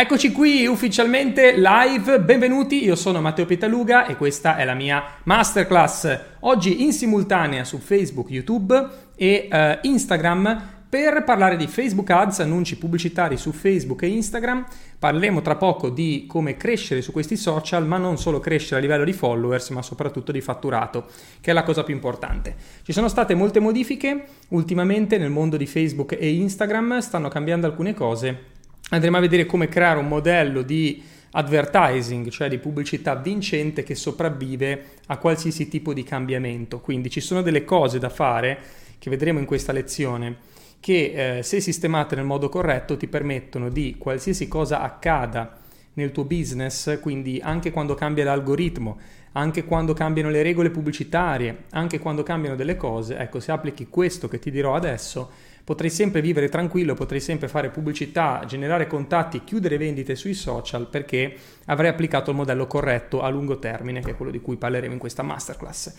Eccoci qui ufficialmente live, benvenuti, io sono Matteo Pitaluga e questa è la mia masterclass, oggi in simultanea su Facebook, YouTube e uh, Instagram. Per parlare di Facebook Ads, annunci pubblicitari su Facebook e Instagram. Parleremo tra poco di come crescere su questi social, ma non solo crescere a livello di followers, ma soprattutto di fatturato, che è la cosa più importante. Ci sono state molte modifiche. Ultimamente nel mondo di Facebook e Instagram, stanno cambiando alcune cose andremo a vedere come creare un modello di advertising, cioè di pubblicità vincente che sopravvive a qualsiasi tipo di cambiamento. Quindi ci sono delle cose da fare che vedremo in questa lezione che eh, se sistemate nel modo corretto ti permettono di qualsiasi cosa accada nel tuo business, quindi anche quando cambia l'algoritmo, anche quando cambiano le regole pubblicitarie, anche quando cambiano delle cose, ecco, se applichi questo che ti dirò adesso, potrei sempre vivere tranquillo, potrei sempre fare pubblicità, generare contatti, chiudere vendite sui social perché avrei applicato il modello corretto a lungo termine, che è quello di cui parleremo in questa masterclass.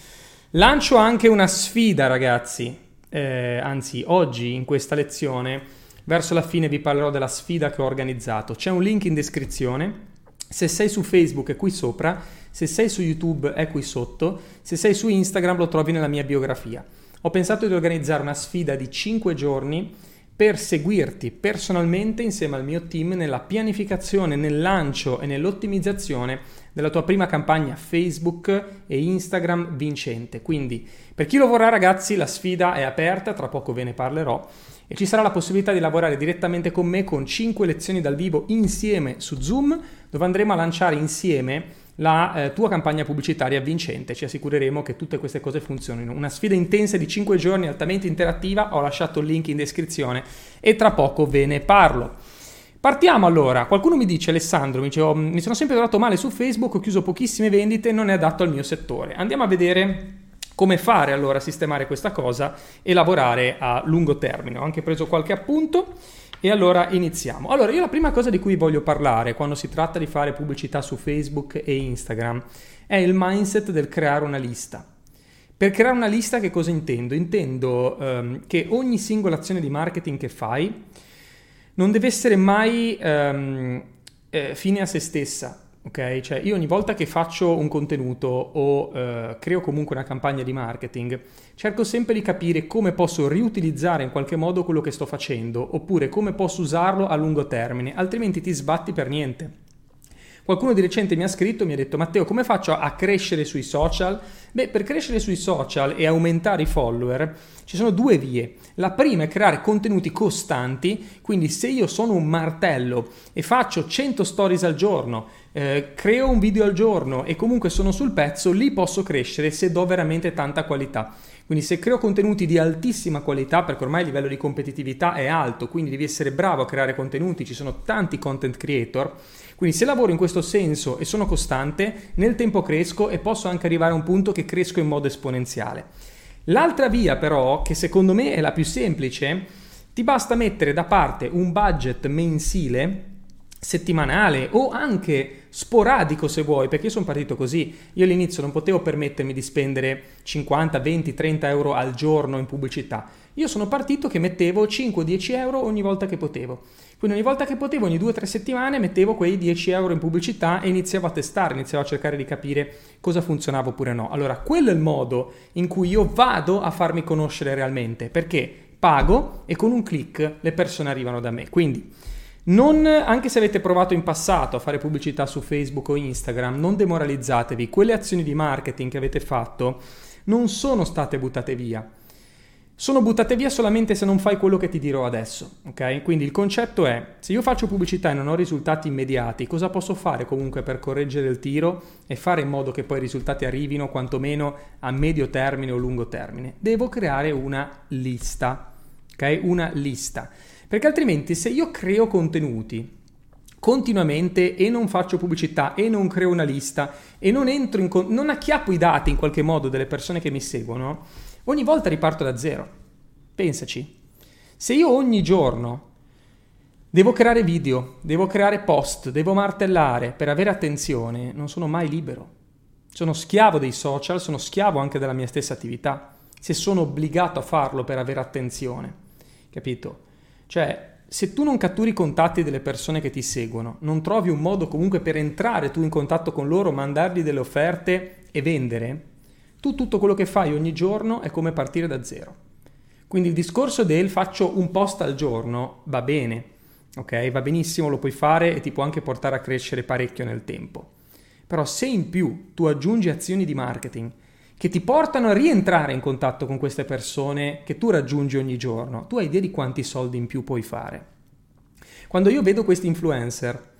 Lancio anche una sfida, ragazzi, eh, anzi oggi in questa lezione, verso la fine vi parlerò della sfida che ho organizzato. C'è un link in descrizione. Se sei su Facebook è qui sopra, se sei su YouTube è qui sotto, se sei su Instagram lo trovi nella mia biografia ho pensato di organizzare una sfida di 5 giorni per seguirti personalmente insieme al mio team nella pianificazione, nel lancio e nell'ottimizzazione della tua prima campagna Facebook e Instagram vincente. Quindi per chi lo vorrà ragazzi la sfida è aperta, tra poco ve ne parlerò e ci sarà la possibilità di lavorare direttamente con me con 5 lezioni dal vivo insieme su Zoom dove andremo a lanciare insieme la eh, tua campagna pubblicitaria vincente. Ci assicureremo che tutte queste cose funzionino. Una sfida intensa di 5 giorni, altamente interattiva. Ho lasciato il link in descrizione e tra poco ve ne parlo. Partiamo allora. Qualcuno mi dice, Alessandro, mi, dice, oh, mi sono sempre trovato male su Facebook, ho chiuso pochissime vendite, non è adatto al mio settore. Andiamo a vedere come fare allora a sistemare questa cosa e lavorare a lungo termine. Ho anche preso qualche appunto. E allora iniziamo. Allora, io la prima cosa di cui voglio parlare quando si tratta di fare pubblicità su Facebook e Instagram è il mindset del creare una lista. Per creare una lista che cosa intendo? Intendo um, che ogni singola azione di marketing che fai non deve essere mai um, eh, fine a se stessa, ok? Cioè io ogni volta che faccio un contenuto o uh, creo comunque una campagna di marketing, cerco sempre di capire come posso riutilizzare in qualche modo quello che sto facendo, oppure come posso usarlo a lungo termine, altrimenti ti sbatti per niente. Qualcuno di recente mi ha scritto e mi ha detto Matteo come faccio a crescere sui social? Beh, per crescere sui social e aumentare i follower ci sono due vie. La prima è creare contenuti costanti, quindi se io sono un martello e faccio 100 stories al giorno, eh, creo un video al giorno e comunque sono sul pezzo, lì posso crescere se do veramente tanta qualità. Quindi se creo contenuti di altissima qualità, perché ormai il livello di competitività è alto, quindi devi essere bravo a creare contenuti, ci sono tanti content creator, quindi se lavoro in questo senso e sono costante, nel tempo cresco e posso anche arrivare a un punto che cresco in modo esponenziale. L'altra via però, che secondo me è la più semplice, ti basta mettere da parte un budget mensile settimanale o anche sporadico se vuoi, perché io sono partito così. Io all'inizio non potevo permettermi di spendere 50, 20, 30 euro al giorno in pubblicità. Io sono partito che mettevo 5-10 euro ogni volta che potevo. Quindi ogni volta che potevo, ogni 2-3 settimane, mettevo quei 10 euro in pubblicità e iniziavo a testare, iniziavo a cercare di capire cosa funzionava oppure no. Allora, quello è il modo in cui io vado a farmi conoscere realmente, perché pago e con un click le persone arrivano da me. Quindi, non, anche se avete provato in passato a fare pubblicità su Facebook o Instagram, non demoralizzatevi, quelle azioni di marketing che avete fatto non sono state buttate via sono buttate via solamente se non fai quello che ti dirò adesso, ok? Quindi il concetto è, se io faccio pubblicità e non ho risultati immediati, cosa posso fare comunque per correggere il tiro e fare in modo che poi i risultati arrivino quantomeno a medio termine o lungo termine? Devo creare una lista, ok? Una lista. Perché altrimenti se io creo contenuti continuamente e non faccio pubblicità e non creo una lista e non entro in con- non acchiappo i dati in qualche modo delle persone che mi seguono, Ogni volta riparto da zero. Pensaci. Se io ogni giorno devo creare video, devo creare post, devo martellare per avere attenzione, non sono mai libero. Sono schiavo dei social, sono schiavo anche della mia stessa attività. Se sono obbligato a farlo per avere attenzione. Capito? Cioè, se tu non catturi i contatti delle persone che ti seguono, non trovi un modo comunque per entrare tu in contatto con loro, mandargli delle offerte e vendere, tu tutto quello che fai ogni giorno è come partire da zero. Quindi il discorso del faccio un post al giorno va bene, ok? Va benissimo, lo puoi fare e ti può anche portare a crescere parecchio nel tempo. Però se in più tu aggiungi azioni di marketing che ti portano a rientrare in contatto con queste persone che tu raggiungi ogni giorno, tu hai idea di quanti soldi in più puoi fare. Quando io vedo questi influencer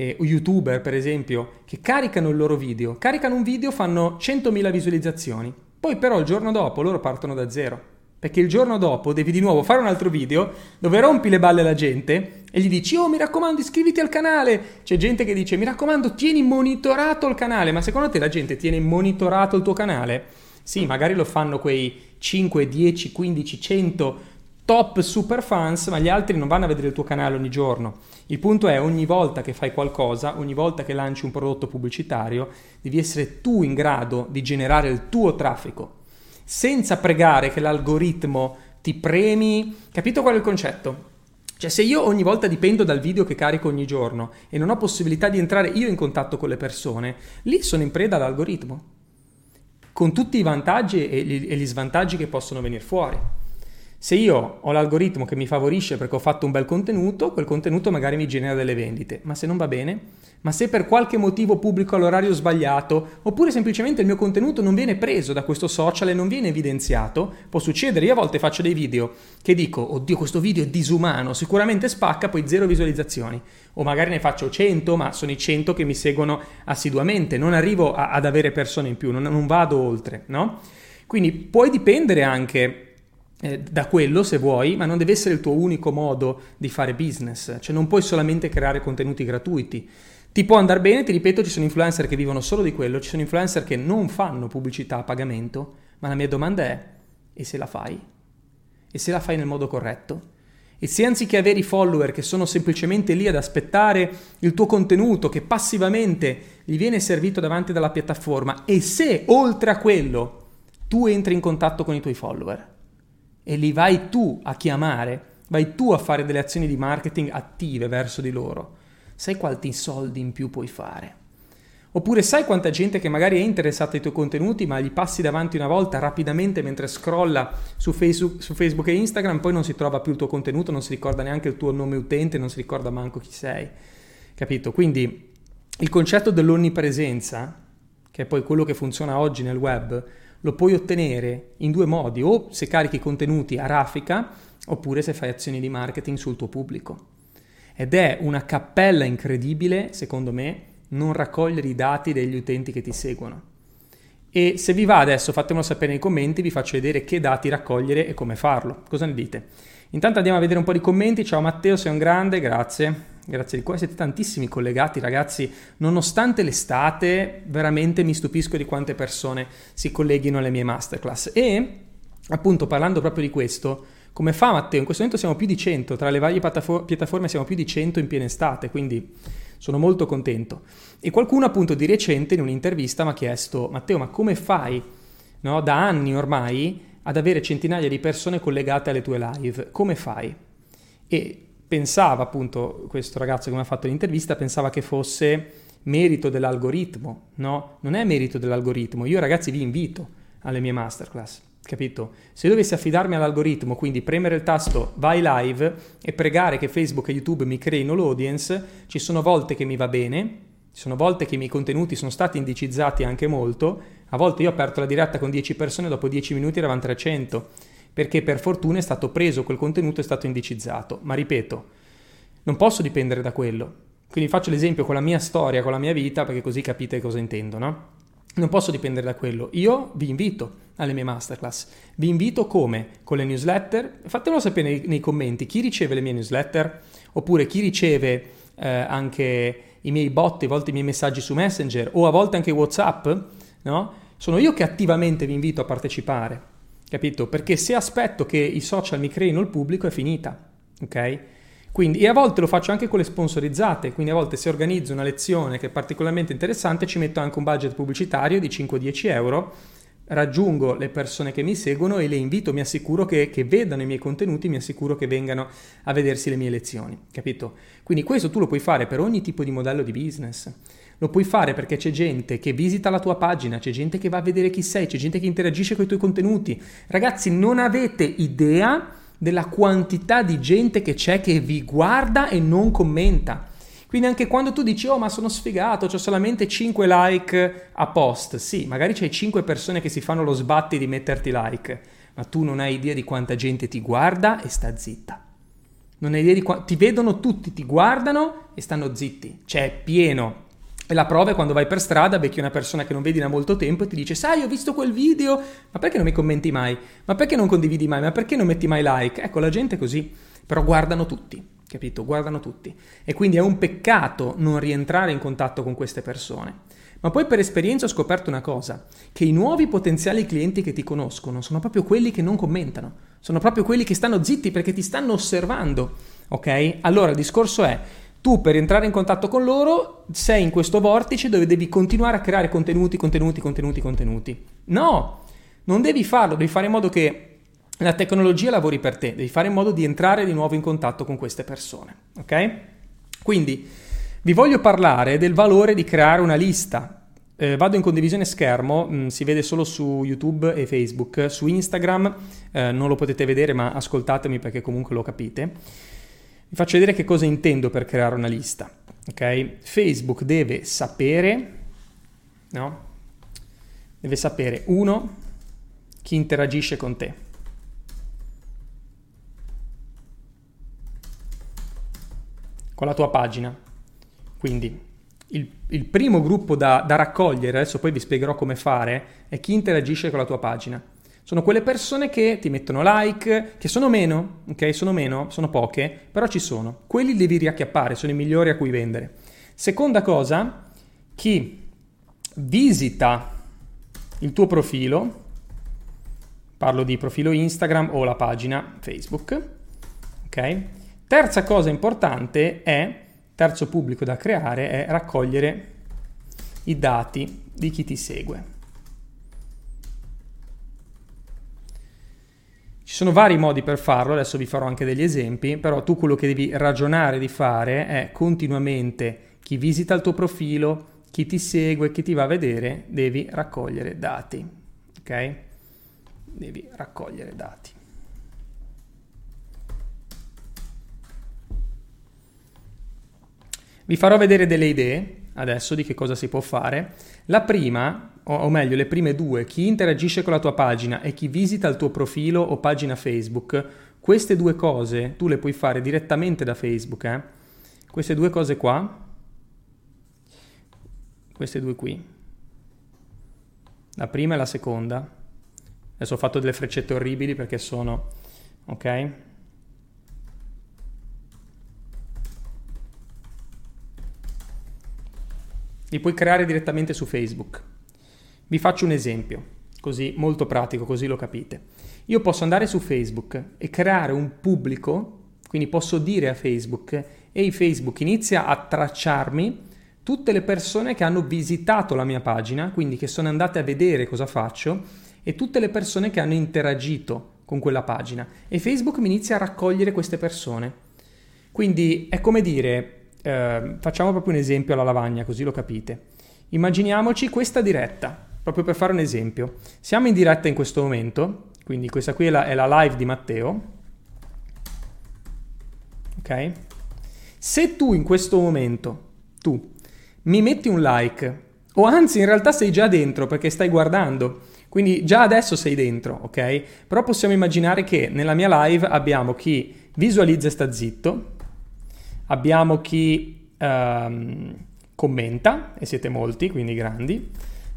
eh, youtuber per esempio, che caricano il loro video, caricano un video, fanno 100.000 visualizzazioni, poi però il giorno dopo loro partono da zero. Perché il giorno dopo devi di nuovo fare un altro video dove rompi le balle alla gente e gli dici: Oh, mi raccomando, iscriviti al canale. C'è gente che dice: Mi raccomando, tieni monitorato il canale. Ma secondo te la gente tiene monitorato il tuo canale? Sì, magari lo fanno quei 5, 10, 15, 100 top super fans, ma gli altri non vanno a vedere il tuo canale ogni giorno. Il punto è ogni volta che fai qualcosa, ogni volta che lanci un prodotto pubblicitario, devi essere tu in grado di generare il tuo traffico, senza pregare che l'algoritmo ti premi. Capito qual è il concetto? Cioè se io ogni volta dipendo dal video che carico ogni giorno e non ho possibilità di entrare io in contatto con le persone, lì sono in preda all'algoritmo, con tutti i vantaggi e gli svantaggi che possono venire fuori. Se io ho l'algoritmo che mi favorisce perché ho fatto un bel contenuto, quel contenuto magari mi genera delle vendite, ma se non va bene, ma se per qualche motivo pubblico all'orario sbagliato, oppure semplicemente il mio contenuto non viene preso da questo social e non viene evidenziato, può succedere, io a volte faccio dei video che dico, oddio questo video è disumano, sicuramente spacca, poi zero visualizzazioni, o magari ne faccio 100, ma sono i 100 che mi seguono assiduamente, non arrivo a, ad avere persone in più, non, non vado oltre, no? Quindi puoi dipendere anche eh, da quello se vuoi, ma non deve essere il tuo unico modo di fare business, cioè non puoi solamente creare contenuti gratuiti. Ti può andare bene, ti ripeto, ci sono influencer che vivono solo di quello, ci sono influencer che non fanno pubblicità a pagamento, ma la mia domanda è, e se la fai? E se la fai nel modo corretto? E se anziché avere i follower che sono semplicemente lì ad aspettare il tuo contenuto che passivamente gli viene servito davanti dalla piattaforma, e se oltre a quello tu entri in contatto con i tuoi follower, e li vai tu a chiamare, vai tu a fare delle azioni di marketing attive verso di loro, sai quanti soldi in più puoi fare? Oppure sai quanta gente che magari è interessata ai tuoi contenuti ma gli passi davanti una volta rapidamente mentre scrolla su Facebook, su Facebook, e Instagram, poi non si trova più il tuo contenuto, non si ricorda neanche il tuo nome utente, non si ricorda manco chi sei. Capito? Quindi il concetto dell'onnipresenza, che è poi quello che funziona oggi nel web, lo puoi ottenere in due modi, o se carichi contenuti a raffica, oppure se fai azioni di marketing sul tuo pubblico. Ed è una cappella incredibile, secondo me, non raccogliere i dati degli utenti che ti seguono. E se vi va adesso fatemelo sapere nei commenti, vi faccio vedere che dati raccogliere e come farlo. Cosa ne dite? Intanto andiamo a vedere un po' di commenti. Ciao Matteo, sei un grande, grazie. Grazie di cuore, siete tantissimi collegati ragazzi, nonostante l'estate veramente mi stupisco di quante persone si colleghino alle mie masterclass e appunto parlando proprio di questo, come fa Matteo? In questo momento siamo più di 100, tra le varie piattaforme siamo più di 100 in piena estate, quindi sono molto contento. E qualcuno appunto di recente in un'intervista mi ha chiesto Matteo ma come fai no, da anni ormai ad avere centinaia di persone collegate alle tue live? Come fai? E pensava appunto, questo ragazzo che mi ha fatto l'intervista, pensava che fosse merito dell'algoritmo, no? Non è merito dell'algoritmo, io ragazzi vi invito alle mie masterclass, capito? Se dovessi affidarmi all'algoritmo, quindi premere il tasto vai live e pregare che Facebook e YouTube mi creino l'audience, ci sono volte che mi va bene, ci sono volte che i miei contenuti sono stati indicizzati anche molto, a volte io ho aperto la diretta con 10 persone, dopo 10 minuti eravamo 300 perché per fortuna è stato preso quel contenuto e è stato indicizzato. Ma ripeto, non posso dipendere da quello. Quindi faccio l'esempio con la mia storia, con la mia vita, perché così capite cosa intendo, no? Non posso dipendere da quello. Io vi invito alle mie masterclass. Vi invito come? Con le newsletter. Fatemelo sapere nei, nei commenti chi riceve le mie newsletter oppure chi riceve eh, anche i miei bot, a volte i miei messaggi su Messenger o a volte anche WhatsApp, no? Sono io che attivamente vi invito a partecipare. Capito? Perché se aspetto che i social mi creino il pubblico è finita, ok? Quindi, e a volte lo faccio anche con le sponsorizzate, quindi a volte se organizzo una lezione che è particolarmente interessante ci metto anche un budget pubblicitario di 5-10 euro raggiungo le persone che mi seguono e le invito, mi assicuro che, che, vedano i miei contenuti, mi assicuro che vengano a vedersi le mie lezioni, capito? Quindi questo tu lo puoi fare per ogni tipo di modello di business. Lo puoi fare perché c'è gente che visita la tua pagina, c'è gente che va a vedere chi sei, c'è gente che interagisce con i tuoi contenuti. Ragazzi, non avete idea della quantità di gente che c'è che vi guarda e non commenta. Quindi anche quando tu dici, oh ma sono sfigato, ho solamente 5 like a post, sì, magari c'hai 5 persone che si fanno lo sbatti di metterti like, ma tu non hai idea di quanta gente ti guarda e sta zitta. Non hai idea di quanto... Ti vedono tutti, ti guardano e stanno zitti. Cioè, è pieno. E la prova è quando vai per strada, becchi una persona che non vedi da molto tempo e ti dice, sai, ho visto quel video, ma perché non mi commenti mai? Ma perché non condividi mai? Ma perché non metti mai like? Ecco, la gente è così, però guardano tutti capito? Guardano tutti. E quindi è un peccato non rientrare in contatto con queste persone. Ma poi per esperienza ho scoperto una cosa, che i nuovi potenziali clienti che ti conoscono sono proprio quelli che non commentano, sono proprio quelli che stanno zitti perché ti stanno osservando, ok? Allora il discorso è, tu per entrare in contatto con loro sei in questo vortice dove devi continuare a creare contenuti, contenuti, contenuti, contenuti. No, non devi farlo, devi fare in modo che la tecnologia lavori per te, devi fare in modo di entrare di nuovo in contatto con queste persone, ok? Quindi vi voglio parlare del valore di creare una lista. Eh, vado in condivisione schermo, mh, mm, si vede solo su YouTube e Facebook, su Instagram eh, non lo potete vedere ma ascoltatemi perché comunque lo capite. Vi faccio vedere che cosa intendo per creare una lista, ok? Facebook deve sapere, no? Deve sapere, uno, chi interagisce con te con la tua pagina. Quindi il, il primo gruppo da, da, raccogliere, adesso poi vi spiegherò come fare, è chi interagisce con la tua pagina. Sono quelle persone che ti mettono like, che sono meno, ok? Sono meno, sono poche, però ci sono. Quelli devi riacchiappare, sono i migliori a cui vendere. Seconda cosa, chi visita il tuo profilo, parlo di profilo Instagram o la pagina Facebook, ok? Terza cosa importante è, terzo pubblico da creare, è raccogliere i dati di chi ti segue. Ci sono vari modi per farlo, adesso vi farò anche degli esempi, però tu quello che devi ragionare di fare è continuamente chi visita il tuo profilo, chi ti segue, chi ti va a vedere, devi raccogliere dati. Ok? Devi raccogliere dati. Vi farò vedere delle idee adesso di che cosa si può fare. La prima, o meglio le prime due, chi interagisce con la tua pagina e chi visita il tuo profilo o pagina Facebook, queste due cose tu le puoi fare direttamente da Facebook. Eh? Queste due cose qua, queste due qui, la prima e la seconda. Adesso ho fatto delle freccette orribili perché sono, ok? Li puoi creare direttamente su Facebook. Vi faccio un esempio, così molto pratico, così lo capite. Io posso andare su Facebook e creare un pubblico, quindi posso dire a Facebook, ehi Facebook, inizia a tracciarmi tutte le persone che hanno visitato la mia pagina, quindi che sono andate a vedere cosa faccio, e tutte le persone che hanno interagito con quella pagina. E Facebook mi inizia a raccogliere queste persone. Quindi è come dire, eh, facciamo proprio un esempio alla lavagna, così lo capite. Immaginiamoci questa diretta, proprio per fare un esempio. Siamo in diretta in questo momento, quindi questa qui è la, è la live di Matteo. Ok? Se tu in questo momento, tu, mi metti un like, o anzi in realtà sei già dentro perché stai guardando, quindi già adesso sei dentro, ok? Però possiamo immaginare che nella mia live abbiamo chi visualizza e sta zitto, abbiamo chi ehm, commenta, e siete molti, quindi grandi,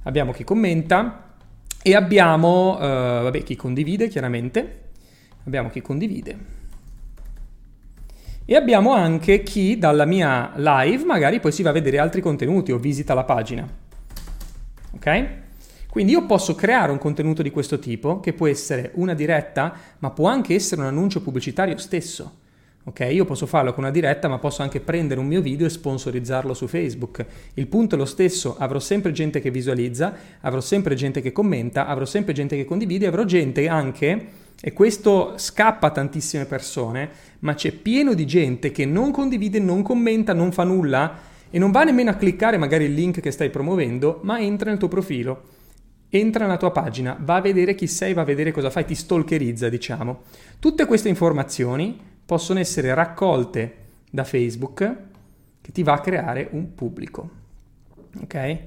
abbiamo chi commenta e abbiamo eh, vabbè, chi condivide chiaramente, abbiamo chi condivide. E abbiamo anche chi dalla mia live magari poi si va a vedere altri contenuti o visita la pagina. Ok? Quindi io posso creare un contenuto di questo tipo, che può essere una diretta, ma può anche essere un annuncio pubblicitario stesso Ok, io posso farlo con una diretta, ma posso anche prendere un mio video e sponsorizzarlo su Facebook. Il punto è lo stesso, avrò sempre gente che visualizza, avrò sempre gente che commenta, avrò sempre gente che condivide, avrò gente anche, e questo scappa a tantissime persone, ma c'è pieno di gente che non condivide, non commenta, non fa nulla e non va nemmeno a cliccare magari il link che stai promuovendo, ma entra nel tuo profilo, entra nella tua pagina, va a vedere chi sei, va a vedere cosa fai, ti stalkerizza, diciamo. Tutte queste informazioni possono essere raccolte da Facebook che ti va a creare un pubblico. Ok?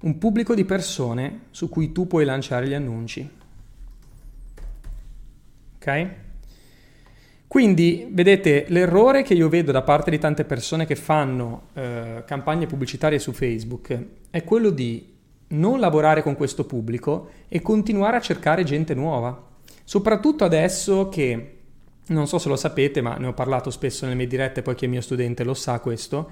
Un pubblico di persone su cui tu puoi lanciare gli annunci. Ok? Quindi, vedete, l'errore che io vedo da parte di tante persone che fanno eh, campagne pubblicitarie su Facebook è quello di non lavorare con questo pubblico e continuare a cercare gente nuova. Soprattutto adesso che non so se lo sapete, ma ne ho parlato spesso nelle mie dirette, poi chi è mio studente lo sa questo.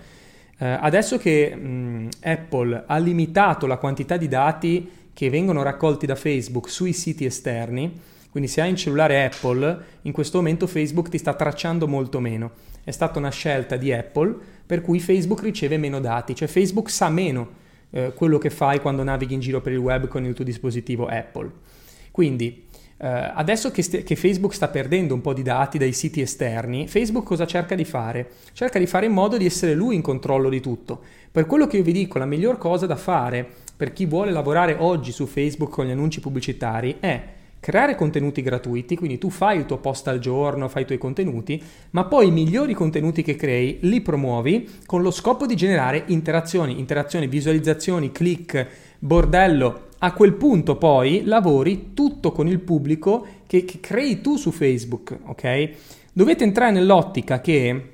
Eh, adesso che mh, Apple ha limitato la quantità di dati che vengono raccolti da Facebook sui siti esterni, quindi se hai un cellulare Apple, in questo momento Facebook ti sta tracciando molto meno. È stata una scelta di Apple per cui Facebook riceve meno dati, cioè Facebook sa meno eh, quello che fai quando navighi in giro per il web con il tuo dispositivo Apple. Quindi Uh, adesso che, st- che, Facebook sta perdendo un po' di dati dai siti esterni, Facebook cosa cerca di fare? Cerca di fare in modo di essere lui in controllo di tutto. Per quello che io vi dico, la miglior cosa da fare per chi vuole lavorare oggi su Facebook con gli annunci pubblicitari è creare contenuti gratuiti, quindi tu fai il tuo post al giorno, fai i tuoi contenuti, ma poi i migliori contenuti che crei li promuovi con lo scopo di generare interazioni, interazioni, visualizzazioni, click, bordello, a quel punto poi lavori tutto con il pubblico che, che crei tu su Facebook, ok? Dovete entrare nell'ottica che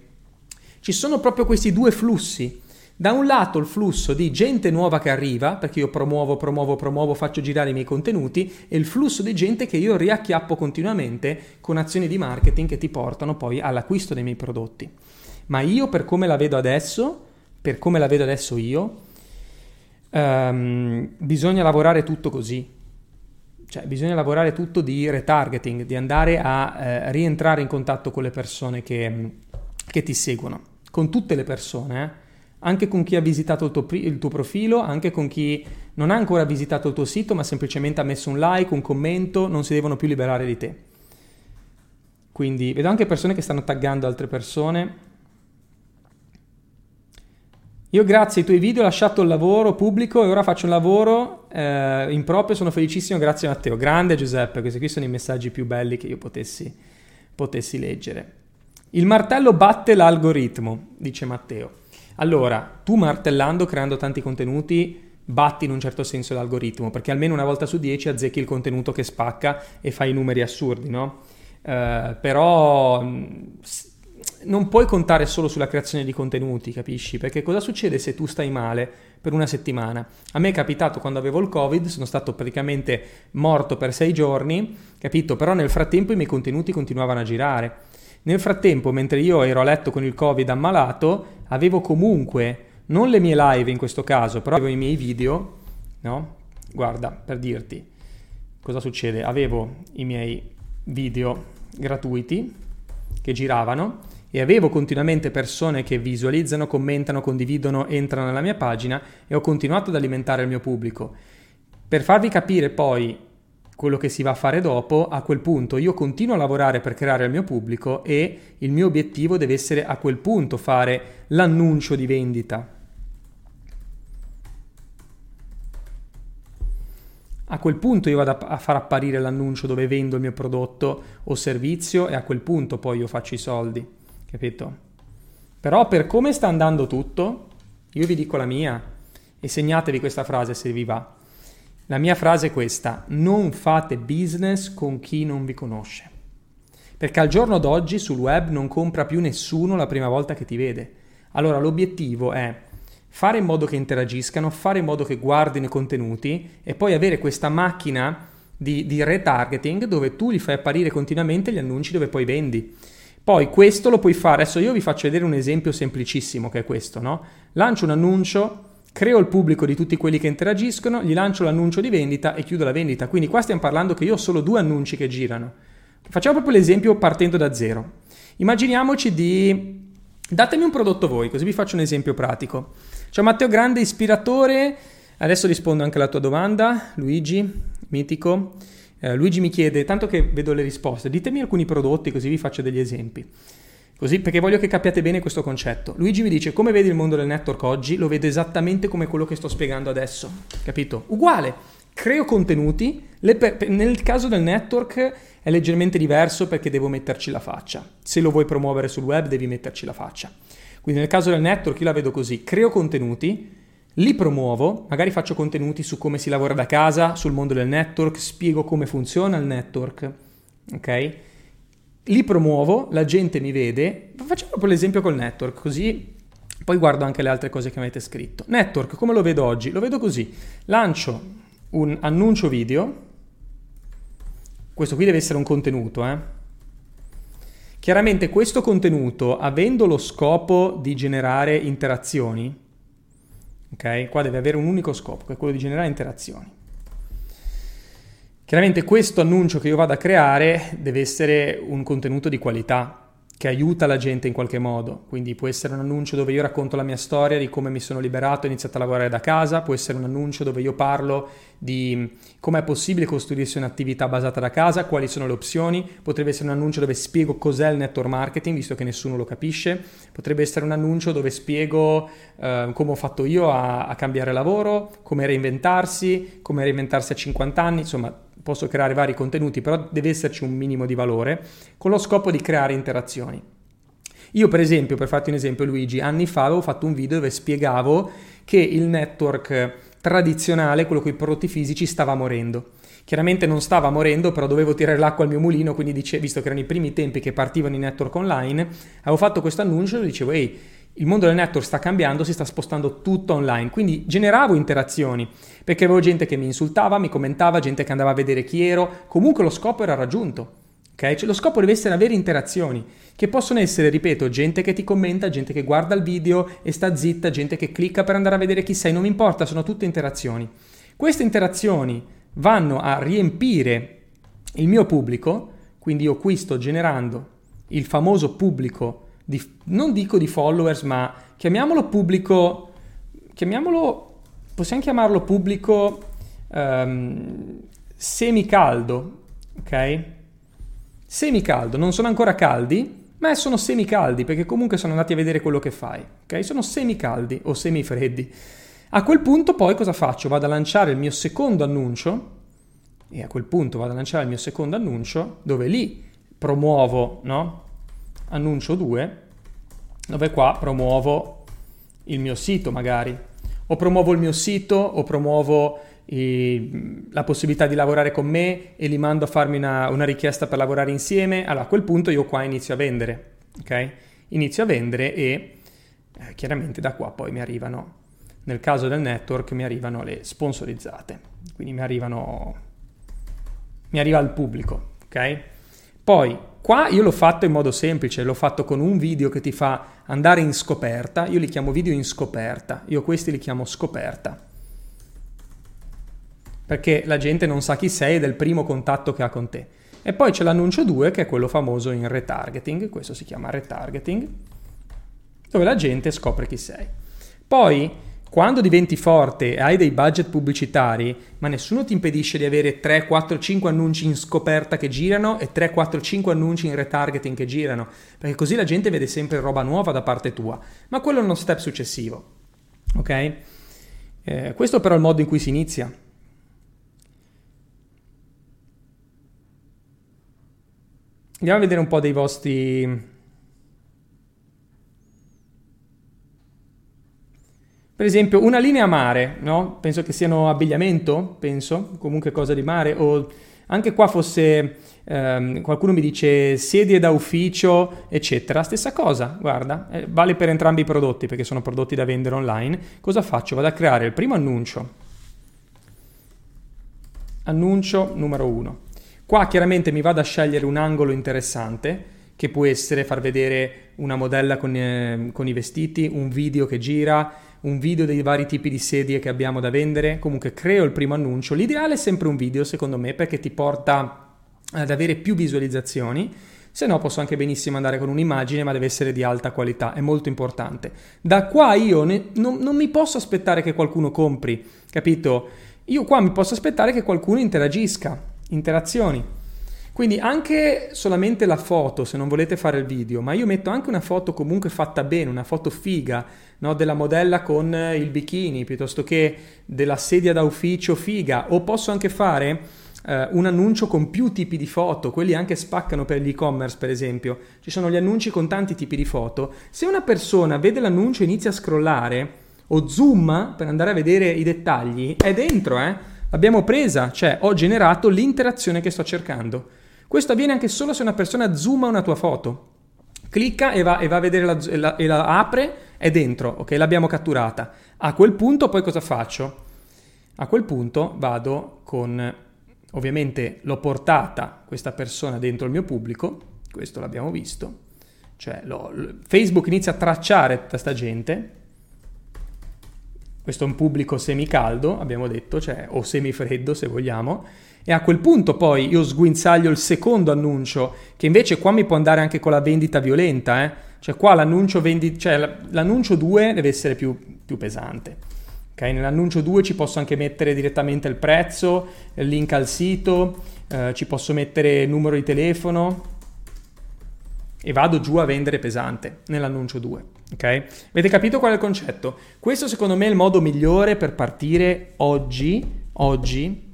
ci sono proprio questi due flussi. Da un lato il flusso di gente nuova che arriva, perché io promuovo, promuovo, promuovo, faccio girare i miei contenuti, e il flusso di gente che io riacchiappo continuamente con azioni di marketing che ti portano poi all'acquisto dei miei prodotti. Ma io per come la vedo adesso, per come la vedo adesso io, um, bisogna lavorare tutto così. Cioè, bisogna lavorare tutto di retargeting, di andare a eh, rientrare in contatto con le persone che, che, ti seguono, con tutte le persone, eh? anche con chi ha visitato il tuo, il tuo, profilo, anche con chi non ha ancora visitato il tuo sito, ma semplicemente ha messo un like, un commento, non si devono più liberare di te. Quindi vedo anche persone che stanno taggando altre persone io grazie ai tuoi video ho lasciato il lavoro pubblico e ora faccio un lavoro eh, in proprio, sono felicissimo, grazie Matteo. Grande Giuseppe, questi qui sono i messaggi più belli che io potessi, potessi leggere. Il martello batte l'algoritmo, dice Matteo. Allora, tu martellando, creando tanti contenuti, batti in un certo senso l'algoritmo, perché almeno una volta su dieci azzecchi il contenuto che spacca e fai numeri assurdi, no? Uh, però non puoi contare solo sulla creazione di contenuti, capisci? Perché cosa succede se tu stai male per una settimana? A me è capitato quando avevo il Covid, sono stato praticamente morto per sei giorni, capito? Però nel frattempo i miei contenuti continuavano a girare. Nel frattempo, mentre io ero a letto con il Covid ammalato, avevo comunque, non le mie live in questo caso, però avevo i miei video, no? Guarda, per dirti cosa succede, avevo i miei video gratuiti che giravano e avevo continuamente persone che visualizzano, commentano, condividono, entrano nella mia pagina e ho continuato ad alimentare il mio pubblico. Per farvi capire poi quello che si va a fare dopo, a quel punto io continuo a lavorare per creare il mio pubblico e il mio obiettivo deve essere a quel punto fare l'annuncio di vendita. A quel punto io vado a far apparire l'annuncio dove vendo il mio prodotto o servizio e a quel punto poi io faccio i soldi capito? Però per come sta andando tutto, io vi dico la mia e segnatevi questa frase se vi va. La mia frase è questa, non fate business con chi non vi conosce. Perché al giorno d'oggi sul web non compra più nessuno la prima volta che ti vede. Allora l'obiettivo è fare in modo che interagiscano, fare in modo che guardino i contenuti e poi avere questa macchina di, di retargeting dove tu gli fai apparire continuamente gli annunci dove poi vendi. Poi questo lo puoi fare, adesso io vi faccio vedere un esempio semplicissimo che è questo, no? Lancio un annuncio, creo il pubblico di tutti quelli che interagiscono, gli lancio l'annuncio di vendita e chiudo la vendita. Quindi qua stiamo parlando che io ho solo due annunci che girano. Facciamo proprio l'esempio partendo da zero. Immaginiamoci di... Datemi un prodotto voi, così vi faccio un esempio pratico. Ciao Matteo Grande, ispiratore. Adesso rispondo anche alla tua domanda, Luigi, mitico. Eh, Luigi mi chiede, tanto che vedo le risposte, ditemi alcuni prodotti così vi faccio degli esempi. Così, perché voglio che capiate bene questo concetto. Luigi mi dice come vedi il mondo del network oggi? Lo vedo esattamente come quello che sto spiegando adesso. Capito? Uguale. Creo contenuti. Per, nel caso del network è leggermente diverso perché devo metterci la faccia. Se lo vuoi promuovere sul web devi metterci la faccia. Quindi nel caso del network io la vedo così. Creo contenuti, li promuovo, magari faccio contenuti su come si lavora da casa, sul mondo del network, spiego come funziona il network. Ok? li promuovo, la gente mi vede, facciamo proprio l'esempio col network, così poi guardo anche le altre cose che avete scritto. Network, come lo vedo oggi? Lo vedo così, lancio un annuncio video, questo qui deve essere un contenuto, eh? Chiaramente questo contenuto, avendo lo scopo di generare interazioni, ok? Qua deve avere un unico scopo, che è quello di generare interazioni. Chiaramente questo annuncio che io vado a creare deve essere un contenuto di qualità, che aiuta la gente in qualche modo. Quindi può essere un annuncio dove io racconto la mia storia di come mi sono liberato e ho iniziato a lavorare da casa, può essere un annuncio dove io parlo di come è possibile costruirsi un'attività basata da casa, quali sono le opzioni, potrebbe essere un annuncio dove spiego cos'è il network marketing, visto che nessuno lo capisce, potrebbe essere un annuncio dove spiego eh, come ho fatto io a, a cambiare lavoro, come reinventarsi, come reinventarsi a 50 anni, insomma posso creare vari contenuti, però deve esserci un minimo di valore con lo scopo di creare interazioni. Io per esempio, per farti un esempio Luigi, anni fa avevo fatto un video dove spiegavo che il network tradizionale, quello con i prodotti fisici, stava morendo. Chiaramente non stava morendo, però dovevo tirare l'acqua al mio mulino, quindi dice, visto che erano i primi tempi che partivano i network online, avevo fatto questo annuncio e dicevo, ehi, il mondo del network sta cambiando, si sta spostando tutto online, quindi generavo interazioni, perché avevo gente che mi insultava, mi commentava, gente che andava a vedere chi ero, comunque lo scopo era raggiunto. Okay? Cioè, lo scopo deve essere avere interazioni, che possono essere, ripeto, gente che ti commenta, gente che guarda il video e sta zitta, gente che clicca per andare a vedere chi sei, non mi importa, sono tutte interazioni. Queste interazioni vanno a riempire il mio pubblico, quindi io qui sto generando il famoso pubblico di, non dico di followers, ma chiamiamolo pubblico, chiamiamolo, possiamo chiamarlo pubblico um, semicaldo, ok? Semicaldo, non sono ancora caldi, ma sono semicaldi perché comunque sono andati a vedere quello che fai, ok? Sono semicaldi o semifreddi. A quel punto poi cosa faccio? Vado a lanciare il mio secondo annuncio e a quel punto vado a lanciare il mio secondo annuncio dove lì promuovo, no? Annuncio 2, dove qua promuovo il mio sito magari, o promuovo il mio sito, o promuovo i, la possibilità di lavorare con me e li mando a farmi una, una, richiesta per lavorare insieme, allora a quel punto io qua inizio a vendere, ok? Inizio a vendere e eh, chiaramente da qua poi mi arrivano, nel caso del network, mi arrivano le sponsorizzate, quindi mi arrivano, mi arriva il pubblico, ok? Poi Qua io l'ho fatto in modo semplice, l'ho fatto con un video che ti fa andare in scoperta, io li chiamo video in scoperta, io questi li chiamo scoperta. Perché la gente non sa chi sei ed è il primo contatto che ha con te. E poi c'è l'annuncio 2 che è quello famoso in retargeting, questo si chiama retargeting, dove la gente scopre chi sei. Poi quando diventi forte e hai dei budget pubblicitari, ma nessuno ti impedisce di avere 3, 4, 5 annunci in scoperta che girano e 3, 4, 5 annunci in retargeting che girano, perché così la gente vede sempre roba nuova da parte tua. Ma quello è uno step successivo. Ok? Eh, questo però è il modo in cui si inizia. Andiamo a vedere un po' dei vostri Per esempio, una linea mare, no? Penso che siano abbigliamento, penso, comunque cosa di mare, o anche qua fosse, ehm, qualcuno mi dice sedie da ufficio, eccetera. Stessa cosa, guarda, eh, vale per entrambi i prodotti perché sono prodotti da vendere online. Cosa faccio? Vado a creare il primo annuncio. Annuncio numero uno. Qua chiaramente mi vado a scegliere un angolo interessante che può essere far vedere una modella con, eh, con i vestiti, un video che gira, un video dei vari tipi di sedie che abbiamo da vendere, comunque creo il primo annuncio. L'ideale è sempre un video secondo me perché ti porta ad avere più visualizzazioni. se no posso anche benissimo andare con un'immagine, ma deve essere di alta qualità, è molto importante. Da qua io ne, non, non mi posso aspettare che qualcuno compri, capito? Io qua mi posso aspettare che qualcuno interagisca, interazioni. Quindi anche solamente la foto, se non volete fare il video, ma io metto anche una foto comunque fatta bene, una foto figa, no? della modella con il bikini, piuttosto che della sedia da ufficio figa, o posso anche fare eh, un annuncio con più tipi di foto, quelli anche spaccano per gli e-commerce per esempio, ci sono gli annunci con tanti tipi di foto, se una persona vede l'annuncio e inizia a scrollare o zoom per andare a vedere i dettagli, è dentro, eh? L'abbiamo presa, cioè ho generato l'interazione che sto cercando. Questo avviene anche solo se una persona zooma una tua foto. Clicca e va, e va a vedere la, e, la, e la apre, è dentro, ok? L'abbiamo catturata. A quel punto poi cosa faccio? A quel punto vado con, ovviamente l'ho portata questa persona dentro il mio pubblico, questo l'abbiamo visto, cioè lo, Facebook inizia a tracciare questa gente, questo è un pubblico semicaldo, abbiamo detto, cioè, o semifreddo se vogliamo, e a quel punto poi io sguinzaglio il secondo annuncio, che invece qua mi può andare anche con la vendita violenta, eh? Cioè qua l'annuncio, vendi- cioè, l'annuncio 2 deve essere più, più pesante. Okay? Nell'annuncio 2 ci posso anche mettere direttamente il prezzo, il link al sito, eh, ci posso mettere il numero di telefono e vado giù a vendere pesante nell'annuncio 2. Ok? Avete capito qual è il concetto? Questo secondo me è il modo migliore per partire oggi, oggi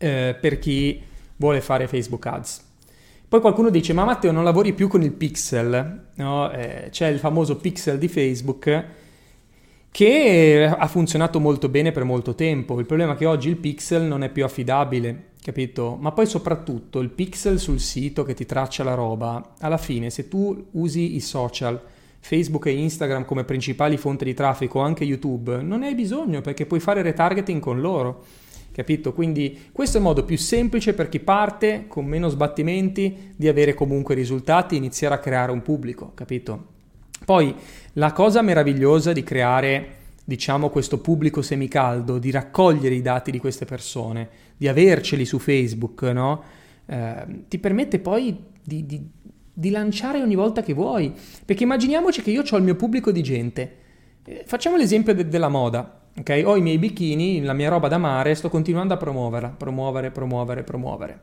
eh, per chi vuole fare Facebook Ads. Poi qualcuno dice, ma Matteo non lavori più con il pixel, no? eh, c'è il famoso pixel di Facebook che ha funzionato molto bene per molto tempo. Il problema è che oggi il pixel non è più affidabile, capito? Ma poi soprattutto il pixel sul sito che ti traccia la roba, alla fine se tu usi i social, Facebook e Instagram come principali fonti di traffico, anche YouTube, non ne hai bisogno perché puoi fare retargeting con loro capito? Quindi questo è il modo più semplice per chi parte con meno sbattimenti di avere comunque risultati e iniziare a creare un pubblico, capito? Poi la cosa meravigliosa di creare diciamo questo pubblico semicaldo, di raccogliere i dati di queste persone, di averceli su Facebook, no? Eh, ti permette poi di, di, di, lanciare ogni volta che vuoi. Perché immaginiamoci che io ho il mio pubblico di gente. Eh, facciamo l'esempio de- della moda. Ok, ho i miei bikini, la mia roba da mare, sto continuando a promuoverla, promuovere, promuovere, promuovere.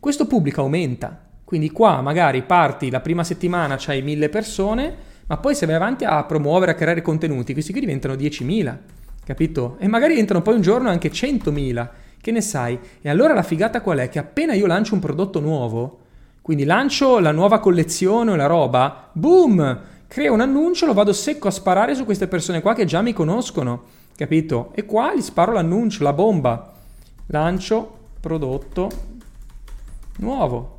Questo pubblico aumenta, quindi qua magari parti la prima settimana, c'hai mille persone, ma poi se vai avanti a promuovere, a creare contenuti, questi qui diventano 10.000, capito? E magari diventano poi un giorno anche 100.000, che ne sai? E allora la figata qual è? Che appena io lancio un prodotto nuovo, quindi lancio la nuova collezione o la roba, boom! Creo un annuncio, lo vado secco a sparare su queste persone qua che già mi conoscono capito? E qua gli sparo l'annuncio, la bomba. Lancio prodotto nuovo.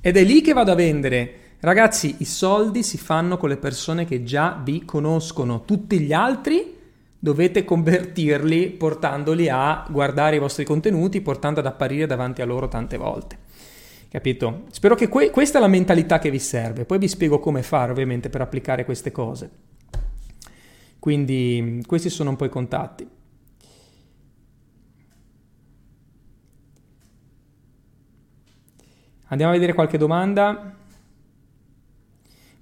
Ed è lì che vado a vendere. Ragazzi, i soldi si fanno con le persone che già vi conoscono. Tutti gli altri dovete convertirli portandoli a guardare i vostri contenuti, portando ad apparire davanti a loro tante volte. Capito? Spero che que- questa è la mentalità che vi serve. Poi vi spiego come fare, ovviamente, per applicare queste cose. Quindi questi sono un po' i contatti. Andiamo a vedere qualche domanda.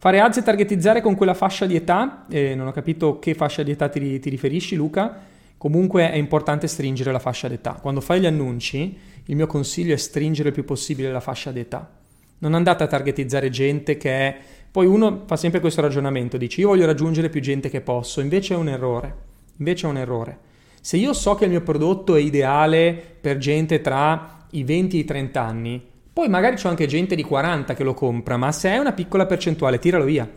Fare ads e targetizzare con quella fascia di età, eh, non ho capito che fascia di età ti, ti riferisci Luca, comunque è importante stringere la fascia d'età. Quando fai gli annunci, il mio consiglio è stringere il più possibile la fascia d'età. Non andate a targetizzare gente che è poi uno fa sempre questo ragionamento, dice io voglio raggiungere più gente che posso, invece è un errore, invece è un errore. Se io so che il mio prodotto è ideale per gente tra i 20 e i 30 anni, poi magari c'è anche gente di 40 che lo compra, ma se è una piccola percentuale, tiralo via.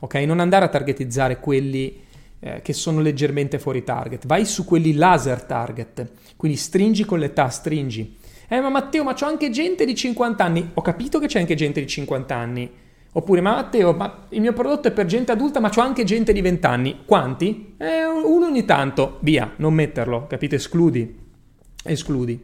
Ok? Non andare a targetizzare quelli eh, che sono leggermente fuori target, vai su quelli laser target, quindi stringi con l'età, stringi. Eh, ma Matteo, ma c'ho anche gente di 50 anni. Ho capito che c'è anche gente di 50 anni Oppure, ma Matteo, ma il mio prodotto è per gente adulta, ma c'ho anche gente di 20 anni. Quanti? Eh, uno ogni tanto. Via, non metterlo, capite? Escludi. Escludi.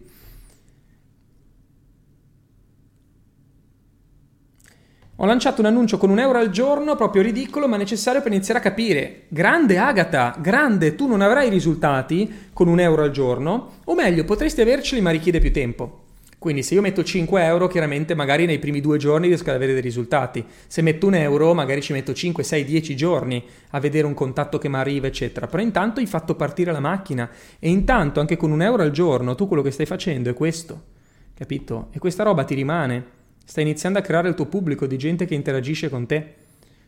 Ho lanciato un annuncio con un euro al giorno, proprio ridicolo, ma necessario per iniziare a capire. Grande Agata, grande, tu non avrai risultati con un euro al giorno, o meglio, potresti averceli ma richiede più tempo. Quindi se io metto 5 euro, chiaramente magari nei primi due giorni riesco ad avere dei risultati. Se metto un euro, magari ci metto 5, 6, 10 giorni a vedere un contatto che mi arriva, eccetera. Però intanto hai fatto partire la macchina e intanto anche con un euro al giorno tu quello che stai facendo è questo, capito? E questa roba ti rimane. Stai iniziando a creare il tuo pubblico di gente che interagisce con te,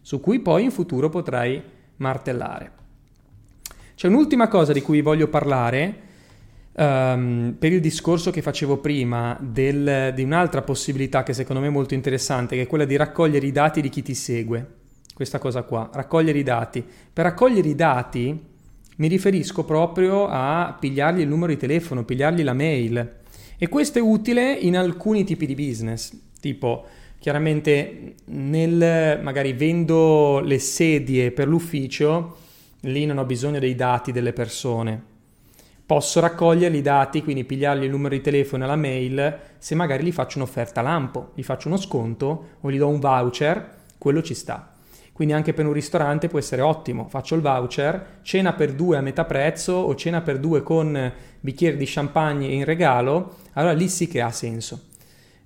su cui poi in futuro potrai martellare. C'è un'ultima cosa di cui voglio parlare Um, per il discorso che facevo prima del, di un'altra possibilità che secondo me è molto interessante, che è quella di raccogliere i dati di chi ti segue. Questa cosa qua, raccogliere i dati. Per raccogliere i dati mi riferisco proprio a pigliargli il numero di telefono, pigliargli la mail. E questo è utile in alcuni tipi di business, tipo chiaramente nel magari vendo le sedie per l'ufficio, lì non ho bisogno dei dati delle persone posso raccogliere i dati, quindi pigliargli il numero di telefono e la mail, se magari gli faccio un'offerta lampo, gli faccio uno sconto o gli do un voucher, quello ci sta. Quindi anche per un ristorante può essere ottimo, faccio il voucher, cena per due a metà prezzo o cena per due con bicchieri di champagne in regalo, allora lì sì che ha senso.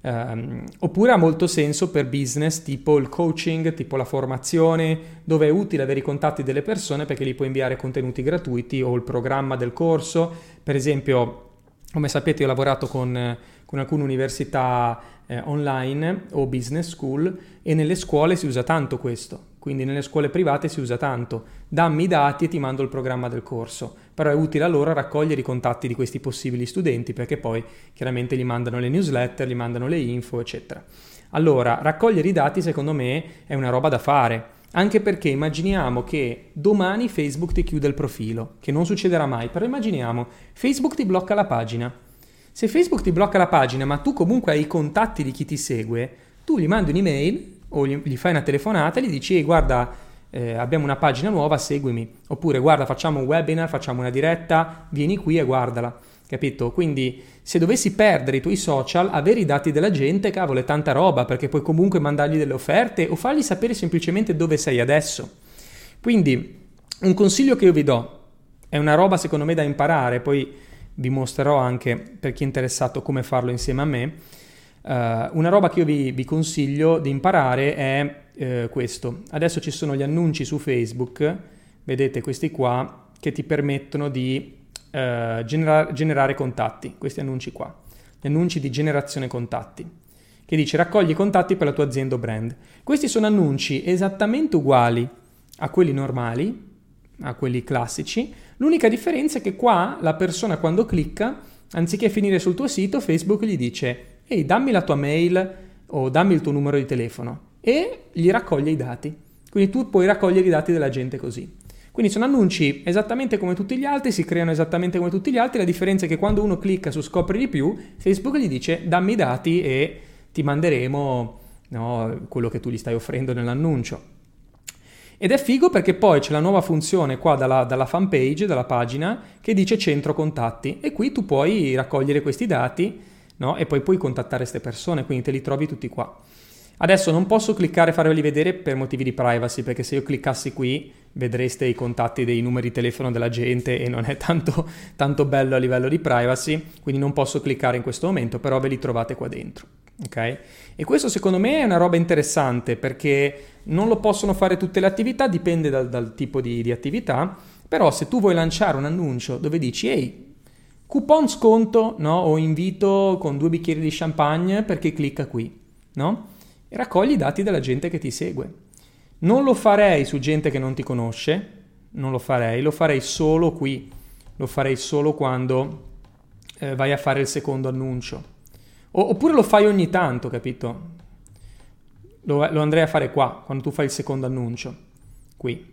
Um, oppure ha molto senso per business tipo il coaching, tipo la formazione, dove è utile avere i contatti delle persone perché gli puoi inviare contenuti gratuiti o il programma del corso. Per esempio, come sapete, ho lavorato con, con alcune università eh, online o business school e nelle scuole si usa tanto questo. Quindi nelle scuole private si usa tanto. Dammi i dati e ti mando il programma del corso. Però è utile a loro raccogliere i contatti di questi possibili studenti perché poi chiaramente gli mandano le newsletter, gli mandano le info, eccetera. Allora, raccogliere i dati secondo me è una roba da fare. Anche perché immaginiamo che domani Facebook ti chiude il profilo, che non succederà mai, però immaginiamo Facebook ti blocca la pagina. Se Facebook ti blocca la pagina, ma tu comunque hai i contatti di chi ti segue, tu gli mandi un'email o gli, gli fai una telefonata e gli dici guarda, eh, abbiamo una pagina nuova, seguimi. Oppure guarda, facciamo un webinar, facciamo una diretta, vieni qui e guardala. Capito? Quindi se dovessi perdere i tuoi social, avere i dati della gente, cavolo, è tanta roba, perché puoi comunque mandargli delle offerte o fargli sapere semplicemente dove sei adesso. Quindi un consiglio che io vi do, è una roba secondo me da imparare, poi vi mostrerò anche per chi è interessato come farlo insieme a me una roba che io vi, vi, consiglio di imparare è uh, questo. Adesso ci sono gli annunci su Facebook, vedete questi qua, che ti permettono di uh, genera- generare contatti, questi annunci qua, gli annunci di generazione contatti, che dice raccogli contatti per la tua azienda o brand. Questi sono annunci esattamente uguali a quelli normali, a quelli classici, l'unica differenza è che qua la persona quando clicca, anziché finire sul tuo sito, Facebook gli dice ehi dammi la tua mail o dammi il tuo numero di telefono e gli raccoglie i dati. Quindi tu puoi raccogliere i dati della gente così. Quindi sono annunci esattamente come tutti gli altri, si creano esattamente come tutti gli altri, la differenza è che quando uno clicca su scopri di più, Facebook gli dice dammi i dati e ti manderemo no, quello che tu gli stai offrendo nell'annuncio. Ed è figo perché poi c'è la nuova funzione qua dalla, dalla fanpage, dalla pagina, che dice centro contatti e qui tu puoi raccogliere questi dati no? E poi puoi contattare queste persone, quindi te li trovi tutti qua. Adesso non posso cliccare e farveli vedere per motivi di privacy, perché se io cliccassi qui vedreste i contatti dei numeri di telefono della gente e non è tanto, tanto bello a livello di privacy, quindi non posso cliccare in questo momento, però ve li trovate qua dentro. Okay? E questo secondo me è una roba interessante perché non lo possono fare tutte le attività, dipende dal, dal tipo di, di attività, però se tu vuoi lanciare un annuncio dove dici ehi Coupon sconto no? o invito con due bicchieri di champagne perché clicca qui, no? E raccogli i dati della gente che ti segue. Non lo farei su gente che non ti conosce, non lo farei, lo farei solo qui, lo farei solo quando eh, vai a fare il secondo annuncio. O, oppure lo fai ogni tanto, capito? Lo, lo andrei a fare qua, quando tu fai il secondo annuncio, qui,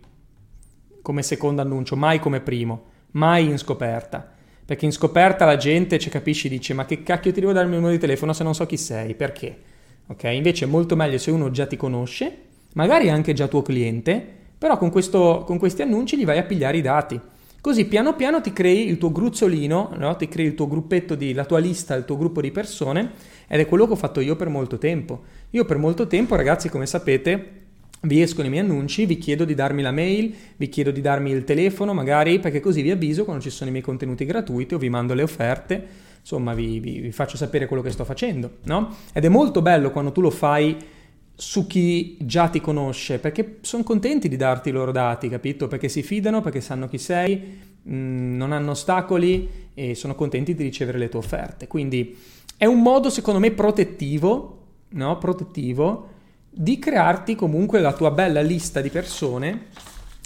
come secondo annuncio, mai come primo, mai in scoperta. Perché in scoperta la gente, ci capisci, dice ma che cacchio ti devo dare il mio numero di telefono se non so chi sei, perché? Ok, invece è molto meglio se uno già ti conosce, magari anche già tuo cliente, però con, questo, con questi annunci gli vai a pigliare i dati. Così piano piano ti crei il tuo gruzzolino, no? ti crei il tuo gruppetto, di, la tua lista, il tuo gruppo di persone ed è quello che ho fatto io per molto tempo. Io per molto tempo, ragazzi, come sapete, vi escono i miei annunci, vi chiedo di darmi la mail, vi chiedo di darmi il telefono magari perché così vi avviso quando ci sono i miei contenuti gratuiti o vi mando le offerte, insomma vi, vi, vi faccio sapere quello che sto facendo, no? Ed è molto bello quando tu lo fai su chi già ti conosce, perché sono contenti di darti i loro dati, capito? Perché si fidano, perché sanno chi sei, mh, mm, non hanno ostacoli e sono contenti di ricevere le tue offerte. Quindi è un modo, secondo me, protettivo, no? Protettivo di crearti comunque la tua bella lista di persone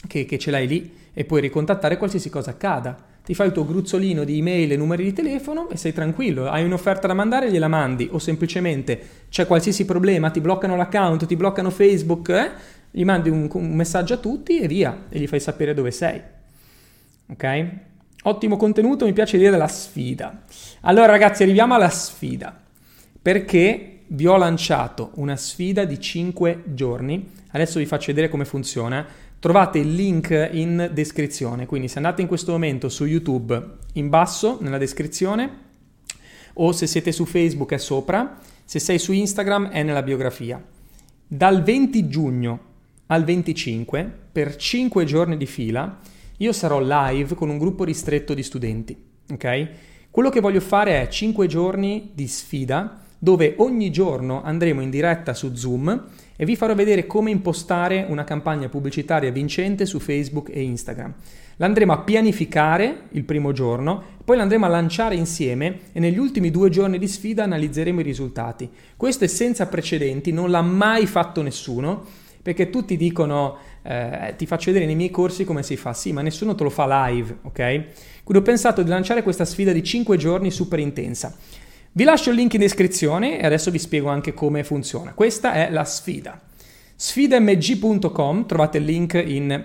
che, che ce l'hai lì e puoi ricontattare qualsiasi cosa accada ti fai il tuo gruzzolino di email e numeri di telefono e sei tranquillo. Hai un'offerta da mandare, gliela mandi. O semplicemente c'è qualsiasi problema, ti bloccano l'account, ti bloccano Facebook, eh? gli mandi un, un messaggio a tutti e via, e gli fai sapere dove sei. Ok? Ottimo contenuto, mi piace dire la sfida. Allora ragazzi, arriviamo alla sfida. Perché vi ho lanciato una sfida di 5 giorni. Adesso vi faccio vedere come funziona Trovate il link in descrizione, quindi se andate in questo momento su YouTube in basso nella descrizione o se siete su Facebook è sopra, se sei su Instagram è nella biografia. Dal 20 giugno al 25, per 5 giorni di fila, io sarò live con un gruppo ristretto di studenti, ok? Quello che voglio fare è 5 giorni di sfida dove ogni giorno andremo in diretta su Zoom e vi farò vedere come impostare una campagna pubblicitaria vincente su Facebook e Instagram. L'andremo a pianificare il primo giorno, poi l'andremo a lanciare insieme e negli ultimi due giorni di sfida analizzeremo i risultati. Questo è senza precedenti, non l'ha mai fatto nessuno, perché tutti dicono eh, ti faccio vedere nei miei corsi come si fa, sì, ma nessuno te lo fa live, ok? Quindi ho pensato di lanciare questa sfida di 5 giorni super intensa. Vi lascio il link in descrizione e adesso vi spiego anche come funziona. Questa è la sfida. sfidamg.com, trovate il link in